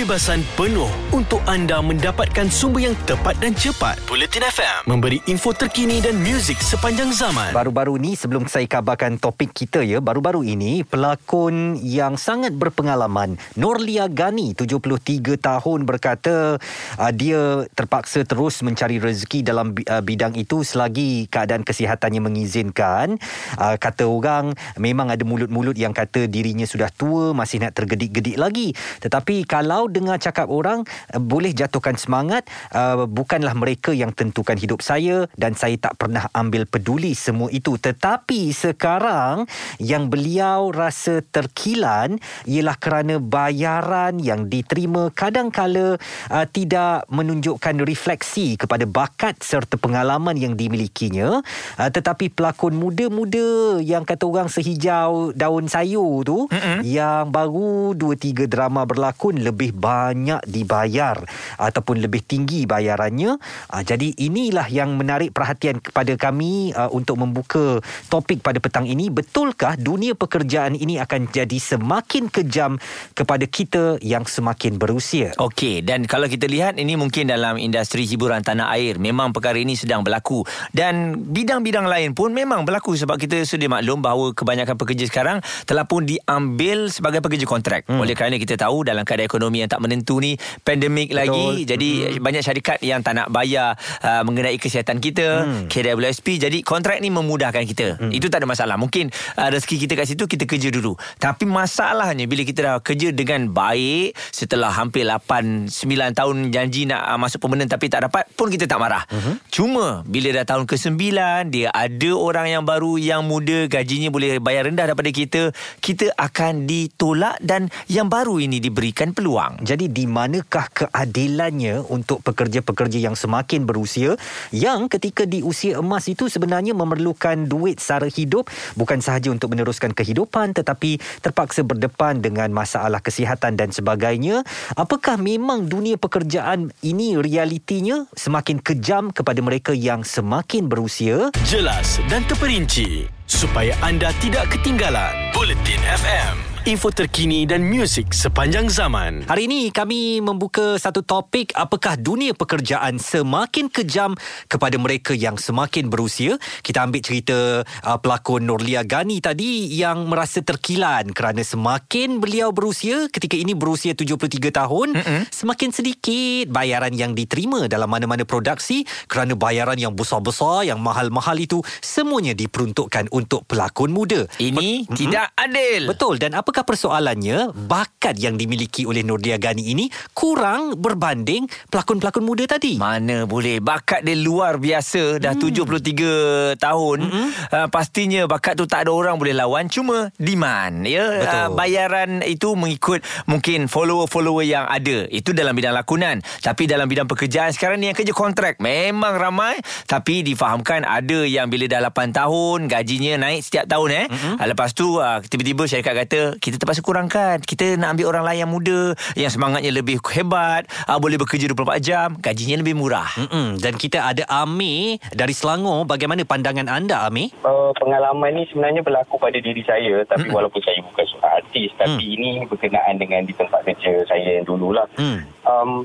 kebebasan penuh untuk anda mendapatkan sumber yang tepat dan cepat. Bulletin FM memberi info terkini dan muzik sepanjang zaman. Baru-baru ni sebelum saya kabarkan topik kita ya, baru-baru ini pelakon yang sangat berpengalaman Norlia Gani 73 tahun berkata uh, dia terpaksa terus mencari rezeki dalam uh, bidang itu selagi keadaan kesihatannya mengizinkan. Uh, kata orang memang ada mulut-mulut yang kata dirinya sudah tua masih nak tergedik-gedik lagi. Tetapi kalau dengar cakap orang uh, boleh jatuhkan semangat uh, bukanlah mereka yang tentukan hidup saya dan saya tak pernah ambil peduli semua itu tetapi sekarang yang beliau rasa terkilan ialah kerana bayaran yang diterima kadang-kala uh, tidak menunjukkan refleksi kepada bakat serta pengalaman yang dimilikinya uh, tetapi pelakon muda-muda yang kata orang sehijau daun sayur tu Mm-mm. yang baru 2 3 drama berlakon lebih banyak dibayar ataupun lebih tinggi bayarannya. Uh, jadi inilah yang menarik perhatian kepada kami uh, untuk membuka topik pada petang ini. Betulkah dunia pekerjaan ini akan jadi semakin kejam kepada kita yang semakin berusia? Okey, dan kalau kita lihat ini mungkin dalam industri hiburan tanah air memang perkara ini sedang berlaku dan bidang-bidang lain pun memang berlaku sebab kita sudah maklum bahawa kebanyakan pekerja sekarang telah pun diambil sebagai pekerja kontrak. Hmm. Oleh kerana kita tahu dalam keadaan ekonomi yang tak menentu ni pandemik lagi jadi hmm. banyak syarikat yang tak nak bayar uh, mengenai kesihatan kita hmm. KWSP jadi kontrak ni memudahkan kita hmm. itu tak ada masalah mungkin uh, rezeki kita kat situ kita kerja dulu tapi masalahnya bila kita dah kerja dengan baik setelah hampir 8 9 tahun janji nak uh, masuk permanent tapi tak dapat pun kita tak marah hmm. cuma bila dah tahun ke-9 dia ada orang yang baru yang muda gajinya boleh bayar rendah daripada kita kita akan ditolak dan yang baru ini diberikan peluang jadi di manakah keadilannya untuk pekerja-pekerja yang semakin berusia? Yang ketika di usia emas itu sebenarnya memerlukan duit sara hidup. Bukan sahaja untuk meneruskan kehidupan tetapi terpaksa berdepan dengan masalah kesihatan dan sebagainya. Apakah memang dunia pekerjaan ini realitinya? Semakin kejam kepada mereka yang semakin berusia? Jelas dan terperinci supaya anda tidak ketinggalan Bulletin FM info terkini dan muzik sepanjang zaman. Hari ini kami membuka satu topik apakah dunia pekerjaan semakin kejam kepada mereka yang semakin berusia. Kita ambil cerita uh, pelakon Norlia Gani tadi yang merasa terkilan kerana semakin beliau berusia ketika ini berusia 73 tahun Mm-mm. semakin sedikit bayaran yang diterima dalam mana-mana produksi kerana bayaran yang besar-besar yang mahal-mahal itu semuanya diperuntukkan untuk pelakon muda. Ini Ber- tidak adil. Betul dan apa apakah persoalannya bakat yang dimiliki oleh Nordia Gani ini kurang berbanding pelakon-pelakon muda tadi? Mana boleh. Bakat dia luar biasa. Dah hmm. 73 tahun. Hmm. uh, pastinya bakat tu tak ada orang boleh lawan. Cuma demand ya. Uh, bayaran itu mengikut mungkin follower-follower yang ada. Itu dalam bidang lakonan. Tapi dalam bidang pekerjaan sekarang ni yang kerja kontrak. Memang ramai. Tapi difahamkan ada yang bila dah 8 tahun gajinya naik setiap tahun eh. Hmm. uh, lepas tu uh, tiba-tiba syarikat kata kita terpaksa kurangkan kita nak ambil orang lain yang muda yang semangatnya lebih hebat uh, boleh bekerja 24 jam gajinya lebih murah Mm-mm. dan kita ada Ami dari Selangor bagaimana pandangan anda Ami uh, pengalaman ni sebenarnya berlaku pada diri saya tapi mm. walaupun saya bukan seorang artis tapi mm. ini berkenaan dengan di tempat kerja saya yang dululah mm. um,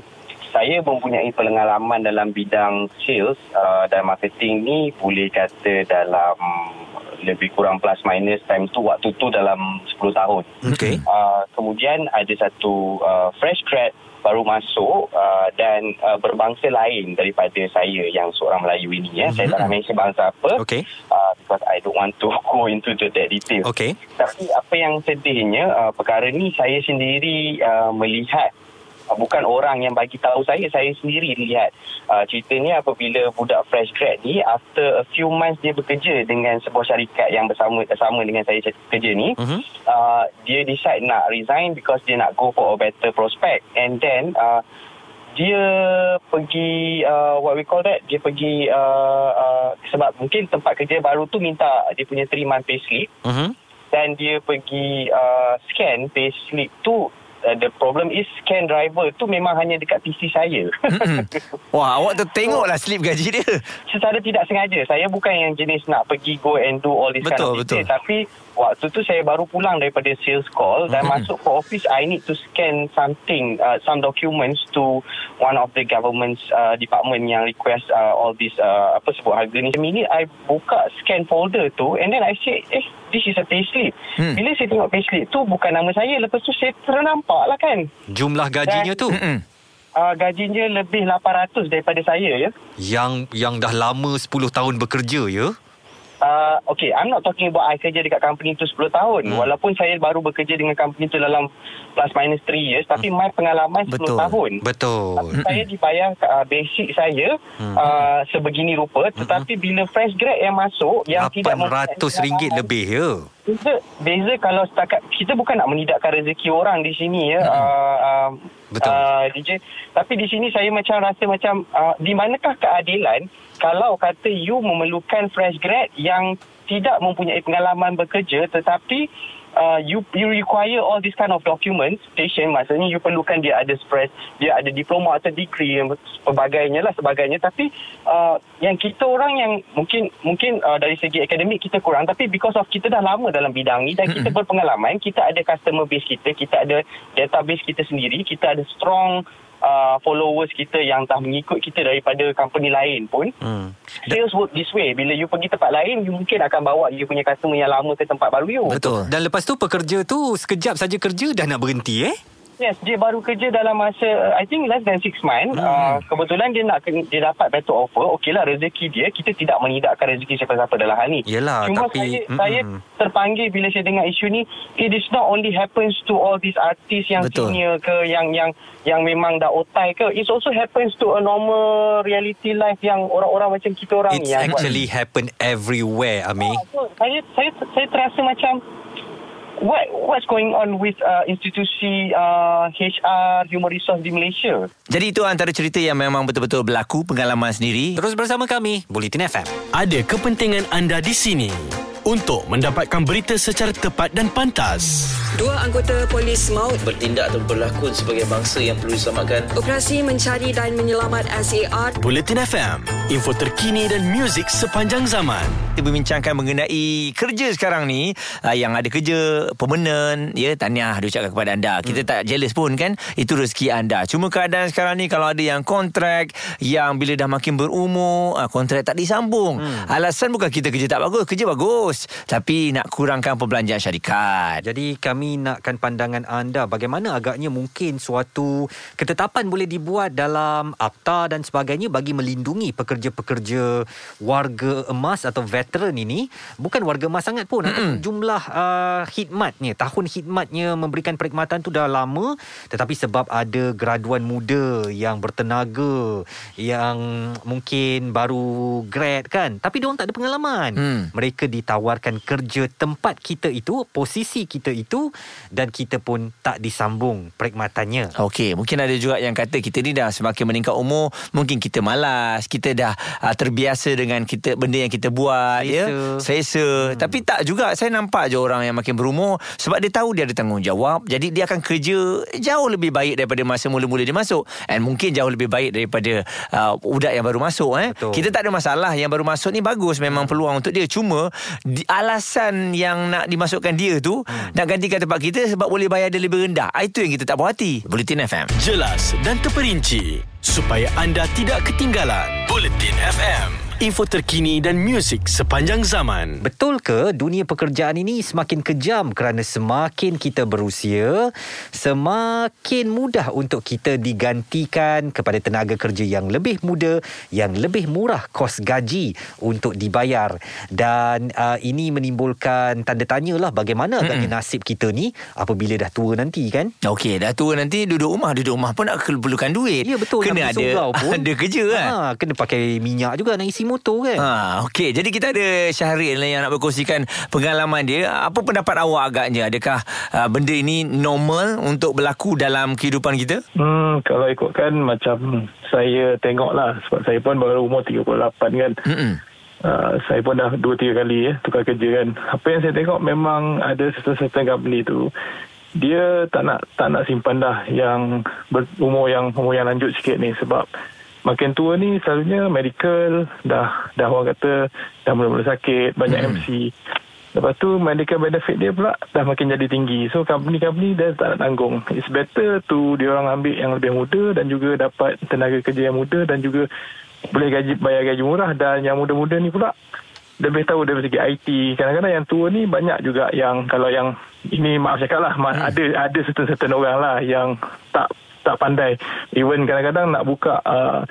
saya mempunyai pengalaman dalam bidang sales uh, dan marketing ni boleh kata dalam lebih kurang plus minus time tu waktu tu dalam 10 tahun. Okay. Uh, kemudian ada satu uh, fresh grad baru masuk uh, dan uh, berbangsa lain daripada saya yang seorang Melayu ini ya. Mm-hmm. Saya tak nak mention bangsa apa. Okay. Uh, because I don't want to go into the that detail. Okay. Tapi apa yang sedihnya uh, perkara ni saya sendiri uh, melihat Uh, bukan orang yang bagi tahu saya saya sendiri lihat uh, cerita ni apabila budak fresh grad ni after a few months dia bekerja dengan sebuah syarikat yang bersama sama dengan saya kerja ni uh-huh. uh, dia decide nak resign because dia nak go for a better prospect and then uh, dia pergi uh, what we call that dia pergi uh, uh, sebab mungkin tempat kerja baru tu minta dia punya 3 month pay slip uh-huh. dan dia pergi uh, scan pay slip tu uh, the problem is scan driver tu memang hanya dekat PC saya. Wah, awak tu tengoklah slip gaji dia. Secara tidak sengaja. Saya bukan yang jenis nak pergi go and do all this betul, kind of betul. Tapi waktu tu saya baru pulang daripada sales call dan Mhm. masuk ke office I need to scan something uh, some documents to one of the government's uh, department yang request uh, all this uh, apa sebut harga ni minit I buka scan folder tu and then I say eh this is a payslip Hmm. bila saya tengok payslip tu bukan nama saya lepas tu saya ternampak lah kan Jumlah gajinya tu Mm-mm. uh, gajinya lebih 800 daripada saya ya yang yang dah lama 10 tahun bekerja ya. Uh, okay, I'm not talking about I kerja dekat company tu 10 tahun. Hmm. Walaupun saya baru bekerja dengan company tu dalam plus minus 3 years. Tapi my pengalaman 10 Betul. tahun. Betul. Tapi saya dibayar uh, basic saya Hmm. uh, sebegini rupa. Tetapi bila fresh grad yang masuk, yang tidak RM800 ringgit lebih ya. Beza, beza kalau setakat kita bukan nak menidakkan rezeki orang di sini ya uh, uh, Betul. uh, DJ tapi di sini saya macam rasa macam uh, di manakah keadilan kalau kata you memerlukan fresh grad yang tidak mempunyai pengalaman bekerja tetapi uh, you you require all this kind of documentation maksudnya you perlukan dia ada fresh dia ada diploma atau degree dan sebagainya lah sebagainya. Tapi uh, yang kita orang yang mungkin mungkin uh, dari segi akademik kita kurang tapi because of kita dah lama dalam bidang ni dan kita berpengalaman kita ada customer base kita kita ada database kita sendiri kita ada strong uh, followers kita yang dah mengikut kita daripada company lain pun Hmm. sales work this way bila you pergi tempat lain you mungkin akan bawa you punya customer yang lama ke tempat baru you Betul. Dan lepas tu pekerja tu sekejap saja kerja dah nak berhenti eh? Yes, dia baru kerja dalam masa uh, I think less than 6 months. Hmm. Uh, kebetulan dia nak dia dapat better offer. Okeylah rezeki dia. Kita tidak menidakkan rezeki siapa-siapa dalam hal ni. Yelah, Cuma tapi- saya, Mm-mm. saya terpanggil bila saya dengar isu ni. It is not only happens to all these artists yang Betul. senior ke yang yang yang memang dah otai ke. It also happens to a normal reality life yang orang-orang macam kita orang It's ni. buat- actually happen everywhere Ami. Ah, so, saya saya saya terasa macam what what's going on with uh, institusi uh, HR human resource di Malaysia? Jadi itu antara cerita yang memang betul-betul berlaku pengalaman sendiri. Terus bersama kami Bulletin FM. Ada kepentingan anda di sini untuk mendapatkan berita secara tepat dan pantas. Dua anggota polis maut bertindak atau berlakon sebagai bangsa yang perlu diselamatkan. operasi mencari dan menyelamat SAR Bulletin FM, info terkini dan muzik sepanjang zaman. Kita berbincangkan mengenai kerja sekarang ni uh, yang ada kerja permanent ya tahniah diucapkan kepada anda. Kita tak jealous pun kan itu rezeki anda. Cuma keadaan sekarang ni kalau ada yang kontrak yang bila dah makin berumur uh, kontrak tak disambung. Alasan bukan kita kerja tak bagus, kerja bagus tapi nak kurangkan perbelanjaan syarikat. Jadi kami nakkan pandangan anda bagaimana agaknya mungkin suatu ketetapan boleh dibuat dalam akta dan sebagainya bagi melindungi pekerja-pekerja warga emas atau veteran ini bukan warga emas sangat pun mm jumlah uh, khidmatnya tahun khidmatnya memberikan perkhidmatan tu dah lama tetapi sebab ada graduan muda yang bertenaga yang mungkin baru grad kan tapi dia orang tak ada pengalaman Hmm. mereka ditawarkan kerja tempat kita itu, posisi kita itu dan kita pun tak disambung perkhidmatannya. Okey, mungkin ada juga yang kata kita ni dah semakin meningkat umur, mungkin kita malas, kita dah uh, terbiasa dengan kita benda yang kita buat Selesa. ya. Selesa. Hmm. Tapi tak juga saya nampak je orang yang makin berumur sebab dia tahu dia ada tanggungjawab, jadi dia akan kerja jauh lebih baik daripada masa mula-mula dia masuk and mungkin jauh lebih baik daripada uh, budak yang baru masuk eh. Betul. Kita tak ada masalah yang baru masuk ni bagus memang peluang untuk dia. Cuma di, alasan yang nak dimasukkan dia tu hmm. nak gantikan tempat kita sebab boleh bayar dia lebih rendah. Ah, Itu yang kita tak puas hati. Bulletin FM. Jelas dan terperinci supaya anda tidak ketinggalan. Bulletin FM, info terkini dan muzik sepanjang zaman. Betul ke dunia pekerjaan ini semakin kejam kerana semakin kita berusia, semakin mudah untuk kita digantikan kepada tenaga kerja yang lebih muda, yang lebih murah kos gaji untuk dibayar. Dan uh, ini menimbulkan tanda tanya lah bagaimana agaknya nasib kita ni apabila dah tua nanti kan? Okey, dah tua nanti duduk rumah, duduk rumah pun nak perlukan duit. Ya betul Kena ada pun. ada kerja kan. ha, Kena pakai minyak juga nak isi motor kan Ha, okey. Jadi kita ada Syahril yang nak berkongsikan pengalaman dia. Apa pendapat awak agaknya? Adakah uh, benda ini normal untuk berlaku dalam kehidupan kita? Hmm, kalau ikutkan macam saya tengok lah sebab saya pun baru umur 38 kan. Mm-mm. Uh, saya pun dah 2-3 kali ya tukar kerja kan. Apa yang saya tengok memang ada certain-certain company tu dia tak nak tak nak simpan dah yang berumur yang umur yang lanjut sikit ni sebab makin tua ni selalunya medical dah dah orang kata dah mula-mula sakit banyak Hmm. MC Lepas tu medical benefit dia pula dah makin jadi tinggi. So company-company dah tak nak tanggung. It's better tu dia orang ambil yang lebih muda dan juga dapat tenaga kerja yang muda dan juga boleh gaji bayar gaji murah dan yang muda-muda ni pula lebih tahu dari segi IT. Kadang-kadang yang tua ni banyak juga yang kalau yang ini maaf cakap lah hmm. ada ada certain-certain orang lah yang tak tak pandai. Even kadang-kadang nak buka uh,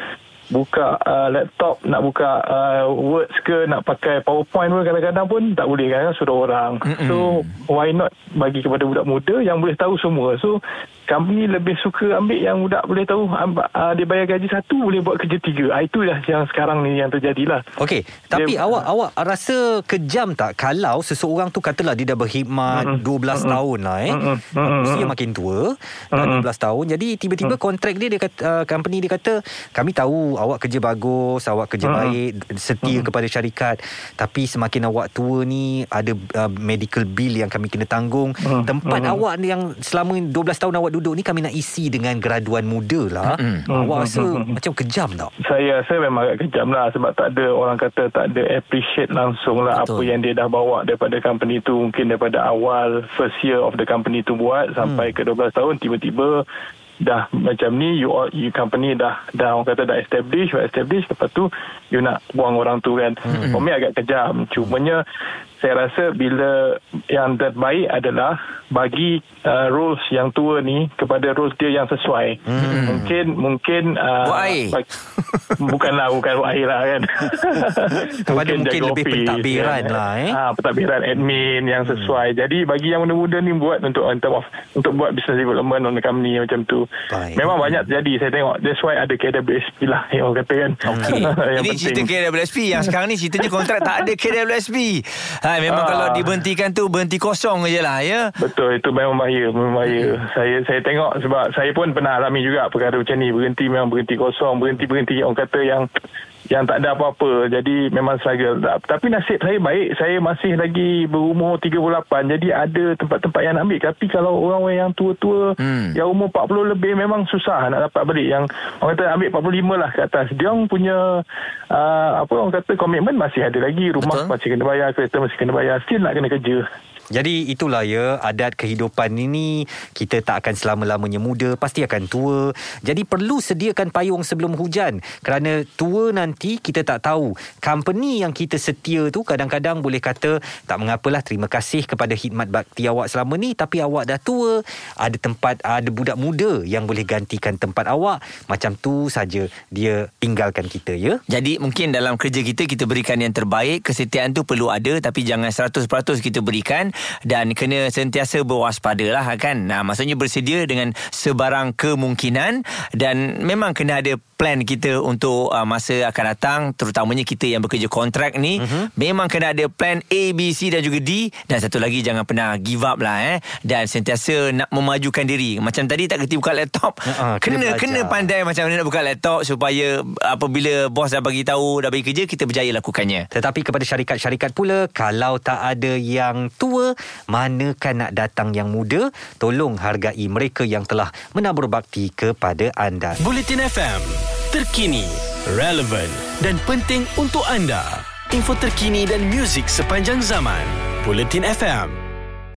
buka uh, laptop nak buka uh, words ke nak pakai powerpoint pun kadang-kadang pun tak boleh kan suruh orang Mm-mm. so why not bagi kepada budak muda yang boleh tahu semua so kami lebih suka ambil yang budak boleh tahu uh, dia bayar gaji satu boleh buat kerja tiga uh, itulah yang sekarang ni yang terjadilah Okey, tapi dia, awak uh, awak rasa kejam tak kalau seseorang tu katalah dia dah berkhidmat uh, 12 uh, tahun lah eh uh, uh, usia makin tua uh, 12 tahun jadi tiba-tiba uh, kontrak dia dia kata uh, company dia kata kami tahu awak kerja bagus, awak kerja hmm. baik, setia hmm. kepada syarikat. Tapi semakin awak tua ni ada uh, medical bill yang kami kena tanggung. Hmm. Tempat hmm. awak yang selama 12 tahun awak duduk ni kami nak isi dengan graduan muda lah. Hmm. Awak rasa hmm. macam kejam tak? Saya rasa memang agak kejam lah sebab tak ada orang kata tak ada appreciate langsung lah Betul. apa yang dia dah bawa daripada company tu mungkin daripada awal first year of the company tu buat sampai hmm. ke 12 tahun tiba-tiba dah macam ni you all, you company dah dah orang kata dah establish well establish lepas tu you nak buang orang tu kan hmm. for me agak kejam cumanya saya rasa bila yang terbaik adalah bagi uh, rules yang tua ni kepada rules dia yang sesuai. Hmm. Mungkin mungkin uh, bagi, bukanlah bukan air lah kan. kepada mungkin, mungkin lebih office, pentadbiran ya. lah eh. Ah ha, pentadbiran admin yang hmm. sesuai. Hmm. Jadi bagi yang muda-muda ni buat untuk untuk untuk buat business development on company macam tu. Baik. Memang banyak jadi saya tengok that's why ada KWSP lah yang orang kata kan. Okay. yang ini penting. cerita KWSP yang sekarang ni ceritanya kontrak tak ada KWSP. Ha, memang Aa. Ah. kalau dibentikan tu berhenti kosong je lah ya. Betul itu memang bahaya, memang bahaya. Hmm. Saya saya tengok sebab saya pun pernah alami juga perkara macam ni berhenti memang berhenti kosong, berhenti berhenti orang kata yang yang tak ada apa-apa. Jadi memang struggle. Tapi nasib saya baik. Saya masih lagi berumur 38. Jadi ada tempat-tempat yang nak ambil. Tapi kalau orang-orang yang tua-tua, hmm. yang umur 40 lebih memang susah nak dapat balik. Yang orang kata ambil 45 lah ke atas. Dia orang punya, uh, apa orang kata, komitmen masih ada lagi. Rumah Betul. masih kena bayar, kereta masih kena bayar. Still nak kena kerja. Jadi itulah ya adat kehidupan ini kita tak akan selama-lamanya muda pasti akan tua. Jadi perlu sediakan payung sebelum hujan. Kerana tua nanti kita tak tahu. Company yang kita setia tu kadang-kadang boleh kata tak mengapalah terima kasih kepada khidmat bakti awak selama ni tapi awak dah tua. Ada tempat ada budak muda yang boleh gantikan tempat awak. Macam tu saja dia tinggalkan kita ya. Jadi mungkin dalam kerja kita kita berikan yang terbaik. Kesetiaan tu perlu ada tapi jangan 100% kita berikan dan kena sentiasa berwaspada lah kan? Nah, maksudnya bersedia dengan sebarang kemungkinan. Dan memang kena ada plan kita untuk uh, masa akan datang terutamanya kita yang bekerja kontrak ni uh-huh. memang kena ada plan A, B, C dan juga D. Dan satu lagi jangan pernah give up lah eh. Dan sentiasa nak memajukan diri. Macam tadi tak kerti buka laptop. Uh-huh, kena kena, kena pandai macam mana nak buka laptop supaya apabila bos dah bagi tahu dah bagi kerja kita berjaya lakukannya. Tetapi kepada syarikat-syarikat pula kalau tak ada yang tua manakah nak datang yang muda tolong hargai mereka yang telah menabur bakti kepada anda. Bulletin FM terkini, relevan dan penting untuk anda. Info terkini dan muzik sepanjang zaman. Bulletin FM